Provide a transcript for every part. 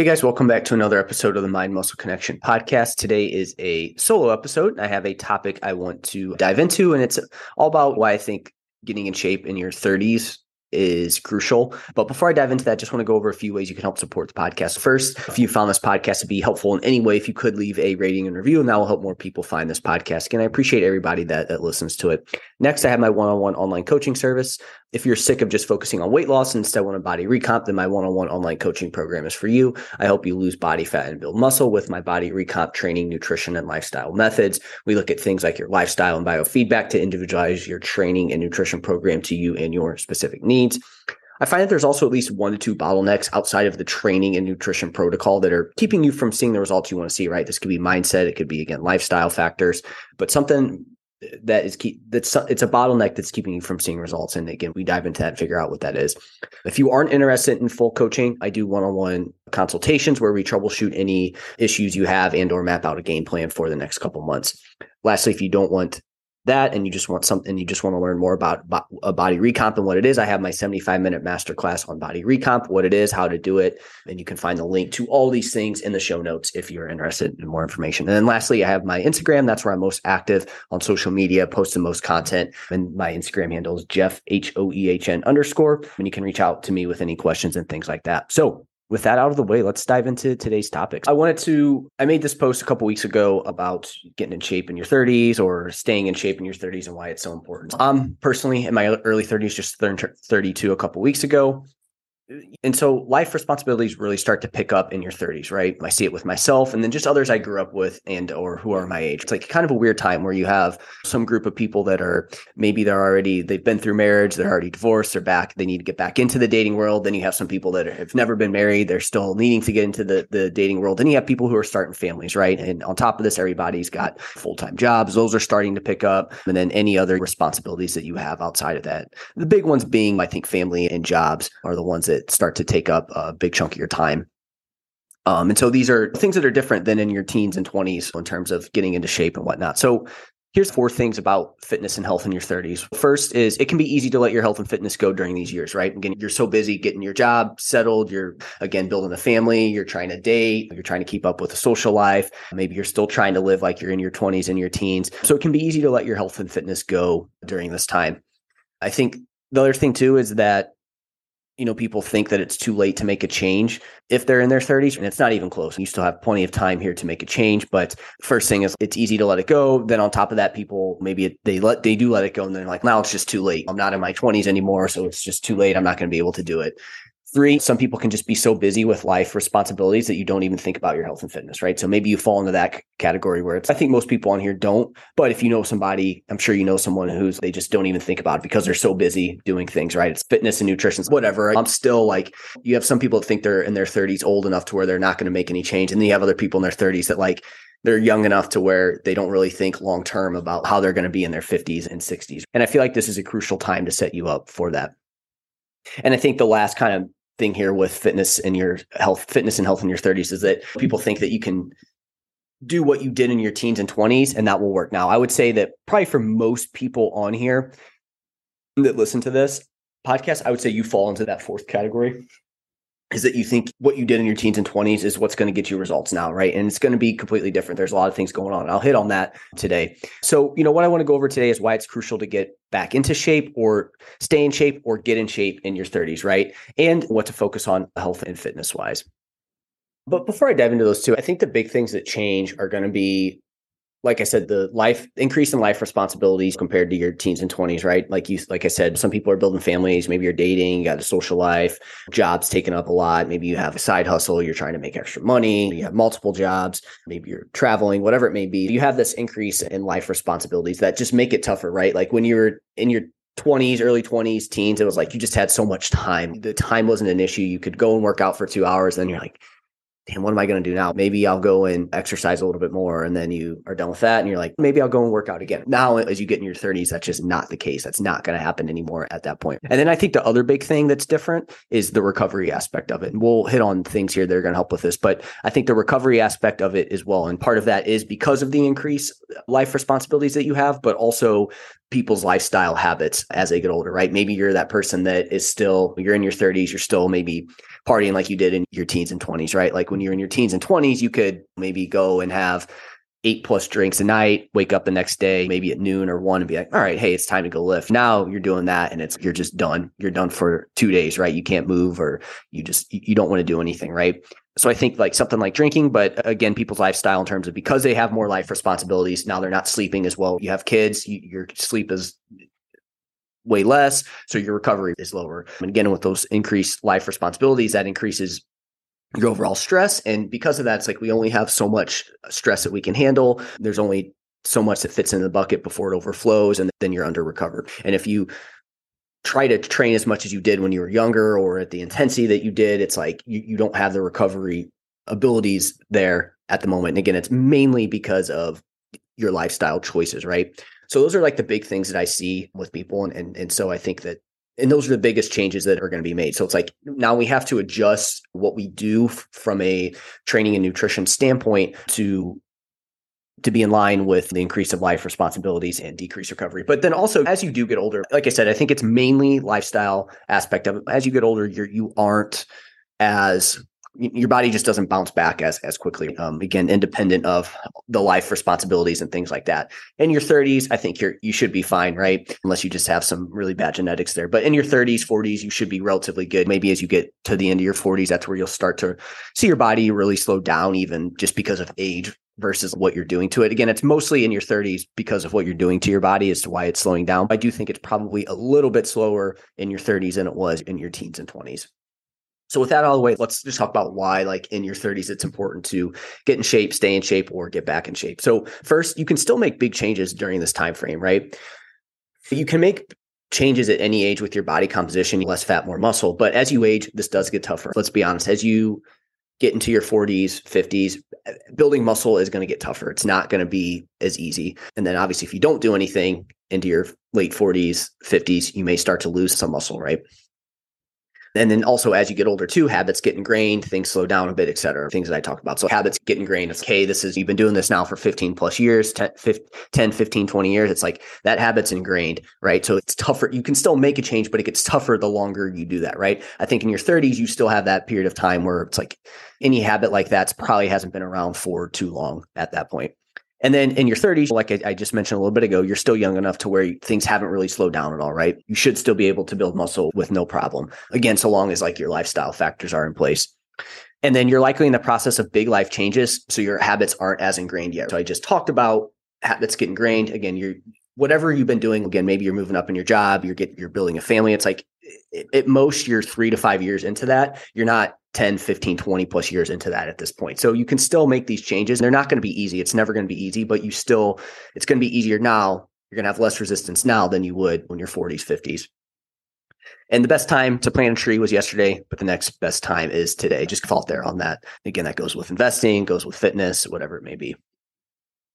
Hey guys, welcome back to another episode of the Mind Muscle Connection podcast. Today is a solo episode. I have a topic I want to dive into, and it's all about why I think getting in shape in your 30s is crucial. But before I dive into that, just want to go over a few ways you can help support the podcast. First, if you found this podcast to be helpful in any way, if you could leave a rating and review, and that will help more people find this podcast. Again, I appreciate everybody that, that listens to it. Next, I have my one-on-one online coaching service. If you're sick of just focusing on weight loss and instead want a body recomp, then my one-on-one online coaching program is for you. I help you lose body fat and build muscle with my body recomp training, nutrition, and lifestyle methods. We look at things like your lifestyle and biofeedback to individualize your training and nutrition program to you and your specific needs. I find that there's also at least one to two bottlenecks outside of the training and nutrition protocol that are keeping you from seeing the results you want to see, right? This could be mindset, it could be again lifestyle factors, but something that is keep that's it's a bottleneck that's keeping you from seeing results. And again we dive into that and figure out what that is. If you aren't interested in full coaching i do one-on-one consultations where we troubleshoot any issues you have and or map out a game plan for the next couple months. Lastly if you don't want that and you just want something you just want to learn more about a uh, body recomp and what it is i have my 75 minute masterclass on body recomp what it is how to do it and you can find the link to all these things in the show notes if you're interested in more information. And then lastly i have my instagram that's where i'm most active on social media post the most content and my instagram handle is jeff h-o-e-h-n underscore and you can reach out to me with any questions and things like that. So with that out of the way, let's dive into today's topics. I wanted to, I made this post a couple weeks ago about getting in shape in your 30s or staying in shape in your 30s and why it's so important. Um, personally, in my early 30s, just turned 32 a couple weeks ago and so life responsibilities really start to pick up in your 30s right? I see it with myself and then just others i grew up with and or who are my age. It's like kind of a weird time where you have some group of people that are maybe they're already they've been through marriage they're already divorced they're back they need to get back into the dating world. Then you have some people that have never been married they're still needing to get into the, the dating world. Then you have people who are starting families right? And on top of this everybody's got full-time jobs. Those are starting to pick up. And then any other responsibilities that you have outside of that. The big ones being i think family and jobs are the ones that that start to take up a big chunk of your time. Um, and so these are things that are different than in your teens and 20s in terms of getting into shape and whatnot. So here's four things about fitness and health in your 30s. First is it can be easy to let your health and fitness go during these years, right? Again, you're so busy getting your job settled, you're again building a family, you're trying to date, you're trying to keep up with a social life. Maybe you're still trying to live like you're in your 20s and your teens. So it can be easy to let your health and fitness go during this time. I think the other thing too is that you know, people think that it's too late to make a change if they're in their 30s, and it's not even close. You still have plenty of time here to make a change. But first thing is, it's easy to let it go. Then on top of that, people maybe they let they do let it go, and they're like, now it's just too late. I'm not in my 20s anymore, so it's just too late. I'm not going to be able to do it. Three, some people can just be so busy with life responsibilities that you don't even think about your health and fitness, right? So maybe you fall into that category where it's, I think most people on here don't. But if you know somebody, I'm sure you know someone who's, they just don't even think about it because they're so busy doing things, right? It's fitness and nutrition, whatever. I'm still like, you have some people that think they're in their 30s old enough to where they're not going to make any change. And then you have other people in their 30s that like, they're young enough to where they don't really think long term about how they're going to be in their 50s and 60s. And I feel like this is a crucial time to set you up for that. And I think the last kind of thing here with fitness and your health, fitness and health in your 30s is that people think that you can do what you did in your teens and 20s and that will work. Now, I would say that probably for most people on here that listen to this podcast, I would say you fall into that fourth category is that you think what you did in your teens and 20s is what's going to get you results now, right? And it's going to be completely different. There's a lot of things going on. I'll hit on that today. So, you know, what I want to go over today is why it's crucial to get back into shape or stay in shape or get in shape in your 30s, right? And what to focus on health and fitness wise. But before I dive into those two, I think the big things that change are going to be like I said, the life increase in life responsibilities compared to your teens and 20s, right? Like you, like I said, some people are building families. Maybe you're dating, you got a social life, jobs taken up a lot. Maybe you have a side hustle, you're trying to make extra money, you have multiple jobs, maybe you're traveling, whatever it may be. You have this increase in life responsibilities that just make it tougher, right? Like when you're in your 20s, early 20s, teens, it was like you just had so much time. The time wasn't an issue. You could go and work out for two hours, then you're like, damn, what am I going to do now? Maybe I'll go and exercise a little bit more. And then you are done with that. And you're like, maybe I'll go and work out again. Now, as you get in your 30s, that's just not the case. That's not going to happen anymore at that point. And then I think the other big thing that's different is the recovery aspect of it. And we'll hit on things here that are going to help with this. But I think the recovery aspect of it as well. And part of that is because of the increased life responsibilities that you have, but also people's lifestyle habits as they get older, right? Maybe you're that person that is still, you're in your 30s, you're still maybe partying like you did in your teens and 20s, right? Like when you're in your teens and 20s, you could maybe go and have eight plus drinks a night, wake up the next day, maybe at noon or one and be like, all right, hey, it's time to go lift. Now you're doing that and it's, you're just done. You're done for two days, right? You can't move or you just, you don't want to do anything, right? So I think like something like drinking, but uh, again, people's lifestyle in terms of because they have more life responsibilities, now they're not sleeping as well. You have kids, you, your sleep is way less. So your recovery is lower. And again, with those increased life responsibilities, that increases your overall stress. And because of that, it's like we only have so much stress that we can handle. There's only so much that fits in the bucket before it overflows, and then you're under recovered. And if you try to train as much as you did when you were younger or at the intensity that you did, it's like you, you don't have the recovery abilities there at the moment. And again, it's mainly because of your lifestyle choices, right? So those are like the big things that I see with people. And, and, and so I think that, and those are the biggest changes that are going to be made. So it's like now we have to adjust what we do f- from a training and nutrition standpoint to to be in line with the increase of life responsibilities and decrease recovery. But then also as you do get older, like I said, I think it's mainly lifestyle aspect of it. As you get older, you're you aren't as your body just doesn't bounce back as as quickly. Um, again, independent of the life responsibilities and things like that. In your 30s, I think you're you should be fine, right? Unless you just have some really bad genetics there. But in your 30s, 40s, you should be relatively good. Maybe as you get to the end of your 40s, that's where you'll start to see your body really slow down, even just because of age versus what you're doing to it. Again, it's mostly in your 30s because of what you're doing to your body as to why it's slowing down. I do think it's probably a little bit slower in your 30s than it was in your teens and 20s. So with that out of the way, let's just talk about why, like in your 30s, it's important to get in shape, stay in shape, or get back in shape. So first, you can still make big changes during this time frame, right? You can make changes at any age with your body composition, less fat, more muscle. But as you age, this does get tougher. Let's be honest. As you get into your 40s, 50s, building muscle is going to get tougher. It's not going to be as easy. And then obviously, if you don't do anything into your late 40s, 50s, you may start to lose some muscle, right? And then also as you get older too, habits get ingrained, things slow down a bit, et cetera, things that I talk about. So habits get ingrained. It's okay, this is, you've been doing this now for 15 plus years, 10, 15, 20 years. It's like that habit's ingrained, right? So it's tougher. You can still make a change, but it gets tougher the longer you do that, right? I think in your 30s, you still have that period of time where it's like any habit like that's probably hasn't been around for too long at that point. And then in your 30s, like I, I, just mentioned a little bit ago, you're still young enough to where things haven't really slowed down at all, right? You should still be able to build muscle with no problem. Again, so long as like your lifestyle factors are in place. And then you're likely in the process of big life changes. So your habits aren't as ingrained yet. So I just talked about habits get ingrained. Again, you're whatever you've been doing. Again, maybe you're moving up in your job, you're getting, you're building a family. It's like at most you're three to five years into that. You're not 10, 15, 20 plus years into that at this point. So you can still make these changes. They're not going to be easy. It's never going to be easy, but you still, it's going to be easier now. You're going to have less resistance now than you would when you're 40s, 50s. And the best time to plant a tree was yesterday, but the next best time is today. Just fault there on that. Again, that goes with investing, goes with fitness, whatever it may be.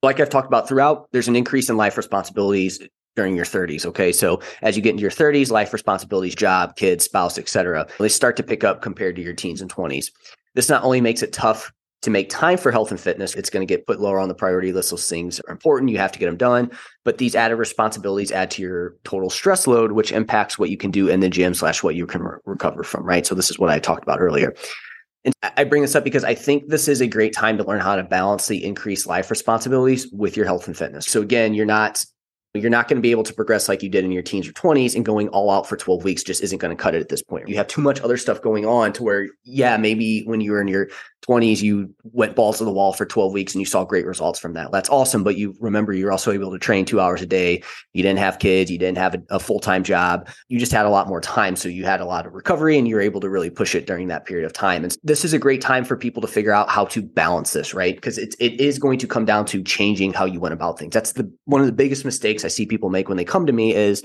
Like I've talked about throughout, there's an increase in life responsibilities during your 30s okay? So as you get into your 30s life responsibilities job kids spouse etc they start to pick up compared to your teens and 20s this not only makes it tough to make time for health and fitness it's going to get put lower on the priority list those things are important you have to get them done but these added responsibilities add to your total stress load which impacts what you can do in the gym slash what you can re- recover from right? So this is what i talked about earlier. And I bring this up because I think this is a great time to learn how to balance the increased life responsibilities with your health and fitness. So again, you're not you're not going to be able to progress like you did in your teens or 20s and going all out for 12 weeks just isn't going to cut it at this point. You have too much other stuff going on to where, yeah, maybe when you were in your 20s, you went balls to the wall for 12 weeks and you saw great results from that. That's awesome. But you remember you're also able to train two hours a day. You didn't have kids. You didn't have a, a full time job. You just had a lot more time. So you had a lot of recovery and you're able to really push it during that period of time. And this is a great time for people to figure out how to balance this, right? Because it's, it is going to come down to changing how you went about things. That's the, one of the biggest mistakes I see people make when they come to me is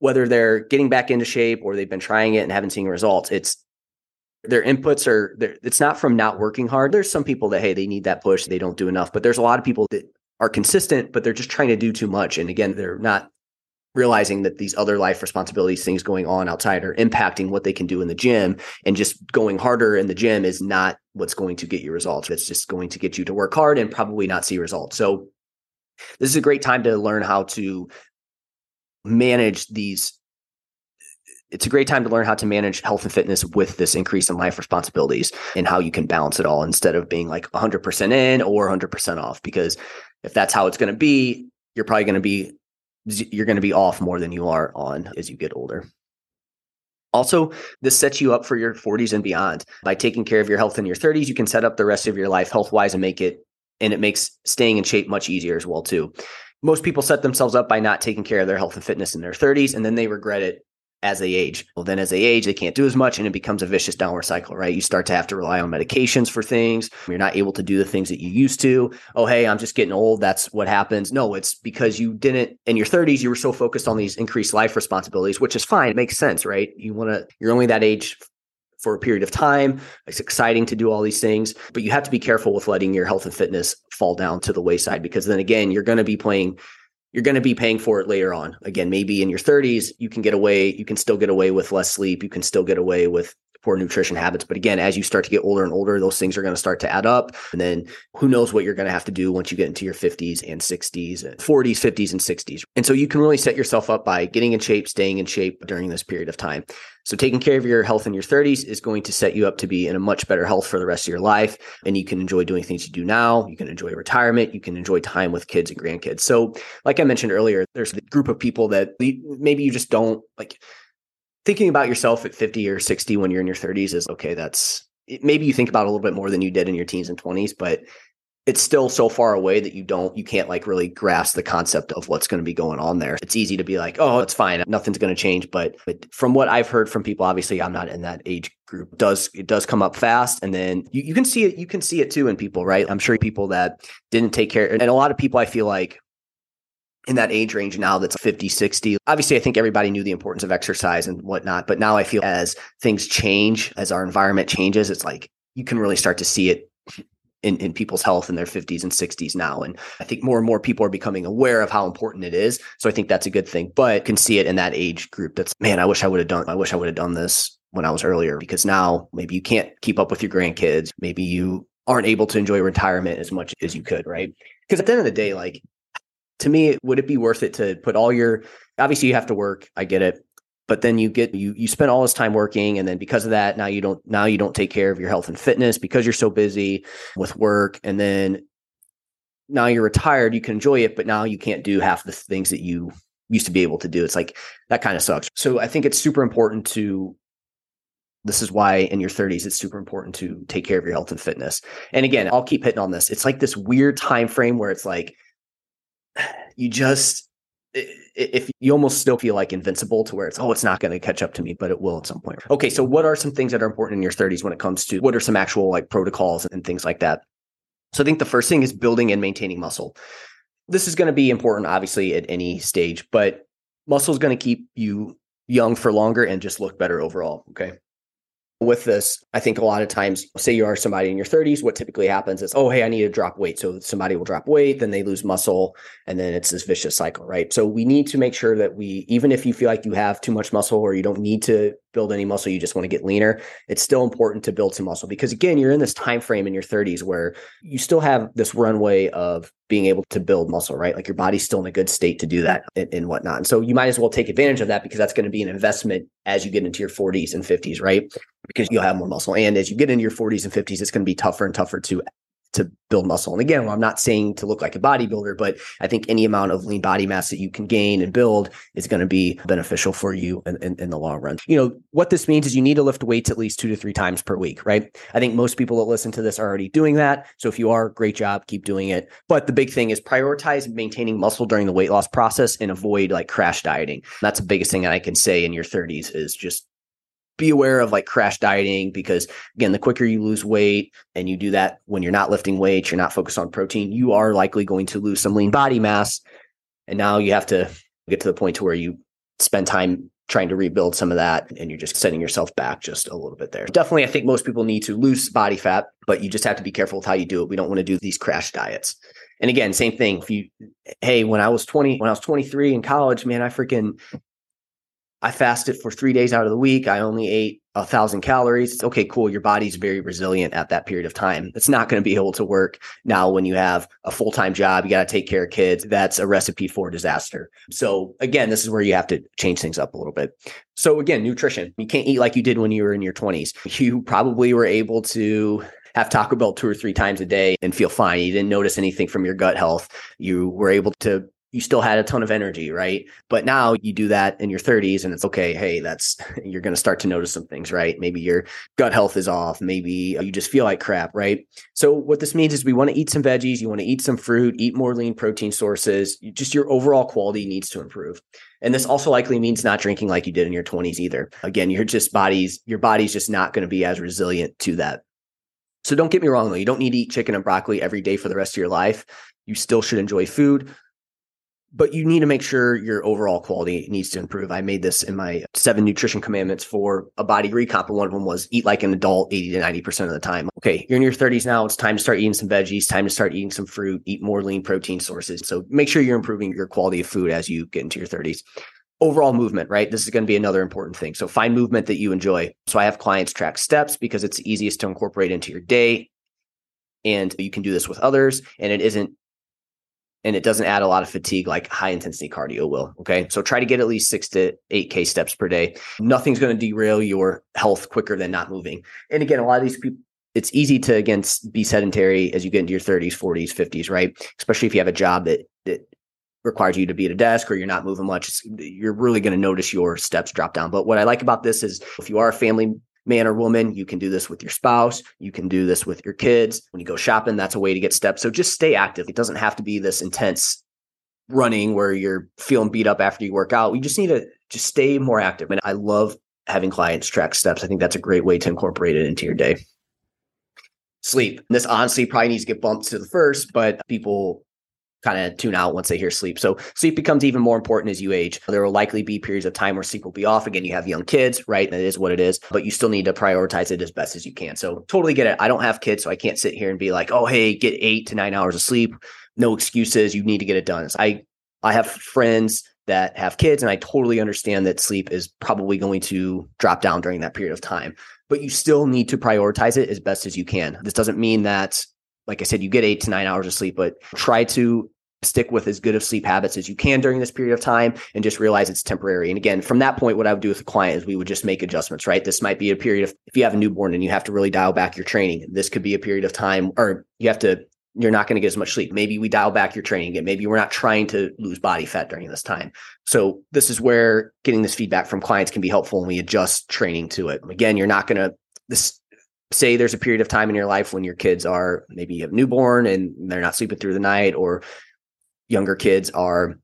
whether they're getting back into shape or they've been trying it and haven't seen results. It's their inputs are it's not from not working hard. There's some people that hey they need that push they don't do enough but there's a lot of people that are consistent but they're just trying to do too much. And again they're not realizing that these other life responsibilities things going on outside are impacting what they can do in the gym. And just going harder in the gym is not what's going to get you results. It's just going to get you to work hard and probably not see results. So this is a great time to learn how to manage these it's a great time to learn how to manage health and fitness with this increase in life responsibilities and how you can balance it all instead of being like 100% in or 100% off because if that's how it's going to be you're probably going to be you're going to be off more than you are on as you get older also, this sets you up for your 40s and beyond. By taking care of your health in your 30s, you can set up the rest of your life health wise and make it, and it makes staying in shape much easier as well too. Most people set themselves up by not taking care of their health and fitness in their 30s, and then they regret it as they age. Well, then as they age, they can't do as much and it becomes a vicious downward cycle, right? You start to have to rely on medications for things. You're not able to do the things that you used to. Oh, hey, I'm just getting old. That's what happens. No, it's because you didn't in your 30s, you were so focused on these increased life responsibilities, which is fine. It makes sense, right? You want to, you're only that age for a period of time. It's exciting to do all these things, but you have to be careful with letting your health and fitness fall down to the wayside because then again, you're going to be playing you're going to be paying for it later on. Again, maybe in your 30s, you can get away, you can still get away with less sleep, you can still get away with poor nutrition habits. But again, as you start to get older and older, those things are going to start to add up. And then who knows what you're going to have to do once you get into your 50s and 60s, 40s, 50s, and 60s. And so you can really set yourself up by getting in shape, staying in shape during this period of time. So taking care of your health in your 30s is going to set you up to be in a much better health for the rest of your life. And you can enjoy doing things you do now. You can enjoy retirement. You can enjoy time with kids and grandkids. So, like I mentioned earlier, there's a group of people that maybe you just don't like thinking about yourself at 50 or 60 when you're in your 30s is okay. That's maybe you think about a little bit more than you did in your teens and 20s, but it's still so far away that you don't you can't like really grasp the concept of what's going to be going on there it's easy to be like oh it's fine nothing's going to change but, but from what i've heard from people obviously i'm not in that age group does it does come up fast and then you, you can see it you can see it too in people right i'm sure people that didn't take care and a lot of people i feel like in that age range now that's 50 60 obviously i think everybody knew the importance of exercise and whatnot but now i feel as things change as our environment changes it's like you can really start to see it in, in people's health in their 50s and 60s now. And I think more and more people are becoming aware of how important it is. So I think that's a good thing, but can see it in that age group that's, man, I wish I would have done, I wish I would have done this when I was earlier because now maybe you can't keep up with your grandkids. Maybe you aren't able to enjoy retirement as much as you could, right? Because at the end of the day, like to me, would it be worth it to put all your, obviously you have to work. I get it but then you get you you spend all this time working and then because of that now you don't now you don't take care of your health and fitness because you're so busy with work and then now you're retired you can enjoy it but now you can't do half the things that you used to be able to do. It's like that kind of sucks. So i think it's super important to this is why in your 30s it's super important to take care of your health and fitness. And again i'll keep hitting on this. It's like this weird time frame where it's like you just if you almost still feel like invincible to where it's oh it's not going to catch up to me but it will at some point. Okay so what are some things that are important in your 30s when it comes to what are some actual like protocols and things like that? So i think the first thing is building and maintaining muscle. This is going to be important obviously at any stage but muscle is going to keep you young for longer and just look better overall okay with this, I think a lot of times, say you are somebody in your 30s, what typically happens is, oh, hey, I need to drop weight. So somebody will drop weight, then they lose muscle, and then it's this vicious cycle, right? So we need to make sure that we, even if you feel like you have too much muscle or you don't need to build any muscle, you just want to get leaner, it's still important to build some muscle because again, you're in this time frame in your 30s where you still have this runway of being able to build muscle, right? Like your body's still in a good state to do that and, and whatnot. And so you might as well take advantage of that because that's going to be an investment as you get into your 40s and 50s, right? Because you'll have more muscle. And as you get into your 40s and 50s, it's going to be tougher and tougher to to build muscle. And again, I'm not saying to look like a bodybuilder, but I think any amount of lean body mass that you can gain and build is going to be beneficial for you in, in, in, the long run. You know, what this means is you need to lift weights at least two to three times per week, right? I think most people that listen to this are already doing that. So if you are, great job, keep doing it. But the big thing is prioritize maintaining muscle during the weight loss process and avoid like crash dieting. That's the biggest thing that I can say in your 30s is just be aware of like crash dieting because again the quicker you lose weight and you do that when you're not lifting weights you're not focused on protein you are likely going to lose some lean body mass and now you have to get to the point to where you spend time trying to rebuild some of that and you're just setting yourself back just a little bit there. Definitely, I think most people need to lose body fat, but you just have to be careful with how you do it. We don't want to do these crash diets. And again, same thing. If you, hey, when I was 20, when I was 23 in college, man, I freaking, I fasted for three days out of the week. I only ate a thousand calories. It's okay, cool. Your body's very resilient at that period of time. It's not going to be able to work now when you have a full time job. You got to take care of kids. That's a recipe for disaster. So again, this is where you have to change things up a little bit. So again, nutrition. You can't eat like you did when you were in your 20s. You probably were able to have Taco Bell two or three times a day and feel fine. You didn't notice anything from your gut health. You were able to you still had a ton of energy, right? But now you do that in your 30s and it's okay. Hey, that's you're going to start to notice some things, right? Maybe your gut health is off. Maybe uh, you just feel like crap, right? So, what this means is we want to eat some veggies, you want to eat some fruit, eat more lean protein sources. Just your overall quality needs to improve. And this also likely means not drinking like you did in your 20s either. Again, your just body's your body's just not going to be as resilient to that. So don't get me wrong though, you don't need to eat chicken and broccoli every day for the rest of your life. You still should enjoy food but you need to make sure your overall quality needs to improve. I made this in my seven nutrition commandments for a body recomp. And one of them was eat like an adult 80 to 90% of the time. Okay, you're in your 30s now. It's time to start eating some veggies, time to start eating some fruit, eat more lean protein sources. So make sure you're improving your quality of food as you get into your 30s. Overall movement, right? This is going to be another important thing. So find movement that you enjoy. So I have clients track steps because it's easiest to incorporate into your day. And you can do this with others. And it isn't and it doesn't add a lot of fatigue like high intensity cardio will. Okay. So try to get at least six to eight K steps per day. Nothing's going to derail your health quicker than not moving. And again, a lot of these people, it's easy to again be sedentary as you get into your 30s, 40s, 50s, right? Especially if you have a job that that requires you to be at a desk or you're not moving much. you're really going to notice your steps drop down. But what I like about this is if you are a family man or woman. You can do this with your spouse. You can do this with your kids. When you go shopping, that's a way to get steps. So just stay active. It doesn't have to be this intense running where you're feeling beat up after you work out. You just need to just stay more active. And I love having clients track steps. I think that's a great way to incorporate it into your day. Sleep. This honestly probably needs to get bumped to the first, but people kind of tune out once they hear sleep. So sleep becomes even more important as you age. There will likely be periods of time where sleep will be off. Again, you have young kids, right? That is what it is, but you still need to prioritize it as best as you can. So totally get it. I don't have kids, so I can't sit here and be like, oh, hey, get eight to nine hours of sleep. No excuses. You need to get it done. I I have friends that have kids, and I totally understand that sleep is probably going to drop down during that period of time. But you still need to prioritize it as best as you can. This doesn't mean that like I said, you get eight to nine hours of sleep, but try to stick with as good of sleep habits as you can during this period of time and just realize it's temporary. And again, from that point, what I would do with a client is we would just make adjustments, right? This might be a period of, if you have a newborn and you have to really dial back your training, this could be a period of time, or you have to, you're not going to get as much sleep. Maybe we dial back your training again. Maybe we're not trying to lose body fat during this time. So this is where getting this feedback from clients can be helpful and we adjust training to it. Again, you're not going to, this say there's a period of time in your life when your kids are maybe a newborn and they're not sleeping through the night or younger kids are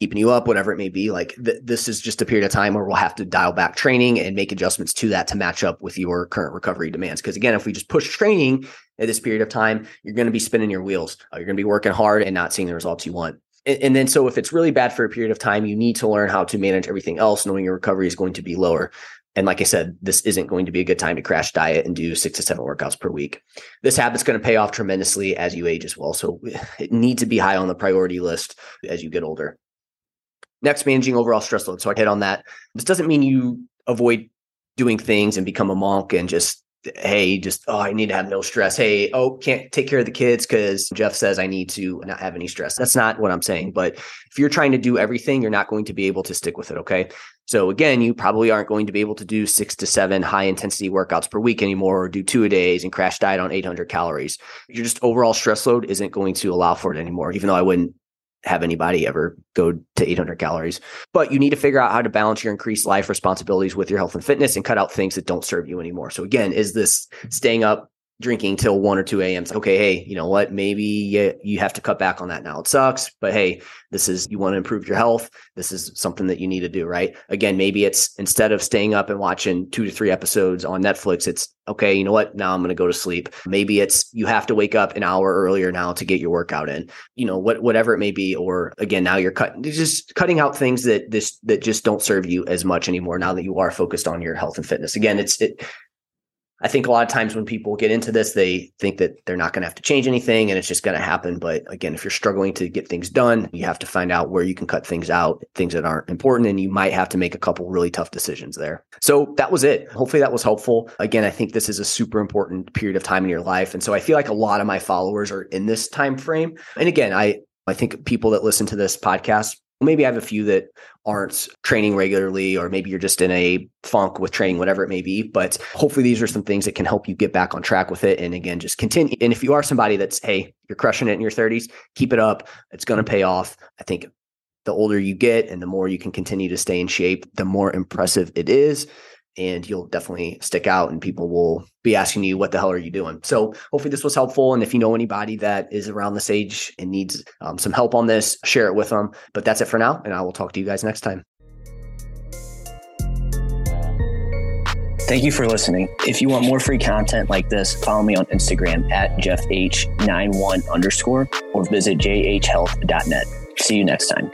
keeping you up whatever it may be like th- this is just a period of time where we'll have to dial back training and make adjustments to that to match up with your current recovery demands. Because again if we just push training at this period of time you're going to be spinning your wheels. Uh, you're going to be working hard and not seeing the results you want. And, and then so if it's really bad for a period of time you need to learn how to manage everything else knowing your recovery is going to be lower and like I said, this isn't going to be a good time to crash diet and do six to seven workouts per week. This habit's going to pay off tremendously as you age as well. So it needs to be high on the priority list as you get older. Next, managing overall stress load. So I hit on that. This doesn't mean you avoid doing things and become a monk and just hey, just oh, I need to have no stress. Hey, oh, can't take care of the kids because Jeff says I need to not have any stress. That's not what I'm saying. But if you're trying to do everything, you're not going to be able to stick with it. Okay. So again, you probably aren't going to be able to do six to seven high intensity workouts per week anymore, or do two a days and crash diet on 800 calories. Your just overall stress load isn't going to allow for it anymore. Even though I wouldn't have anybody ever go to 800 calories. But you need to figure out how to balance your increased life responsibilities with your health and fitness and cut out things that don't serve you anymore. So again, is this staying up drinking till 1 or 2 a.m. It's like, okay, hey, you know what? Maybe you, you have to cut back on that now. It sucks, but hey, this is, you want to improve your health. This is something that you need to do, right? Again, maybe it's instead of staying up and watching two to three episodes on Netflix, it's okay, you know what? Now I'm going to go to sleep. Maybe it's you have to wake up an hour earlier now to get your workout in, you know, what, whatever it may be. Or again, now you're cutting, just cutting out things that this, that just don't serve you as much anymore now that you are focused on your health and fitness. Again, it's, it, I think a lot of times when people get into this, they think that they're not going to have to change anything and it's just going to happen. But again, if you're struggling to get things done, you have to find out where you can cut things out, things that aren't important, and you might have to make a couple really tough decisions there. So that was it. Hopefully that was helpful. Again, I think this is a super important period of time in your life. And so I feel like a lot of my followers are in this time frame. And again, I I think people that listen to this podcast maybe I have a few that aren't training regularly, or maybe you're just in a funk with training, whatever it may be. But hopefully, these are some things that can help you get back on track with it. And again, just continue. And if you are somebody that's, hey, you're crushing it in your 30s, keep it up. It's going to pay off. I think the older you get and the more you can continue to stay in shape, the more impressive it is and you'll definitely stick out and people will be asking you what the hell are you doing so hopefully this was helpful and if you know anybody that is around this age and needs um, some help on this share it with them but that's it for now and i will talk to you guys next time Thank you for listening. If you want more free content like this, follow me on Instagram at jeffh91 underscore or visit jhhealth.net. See you next time.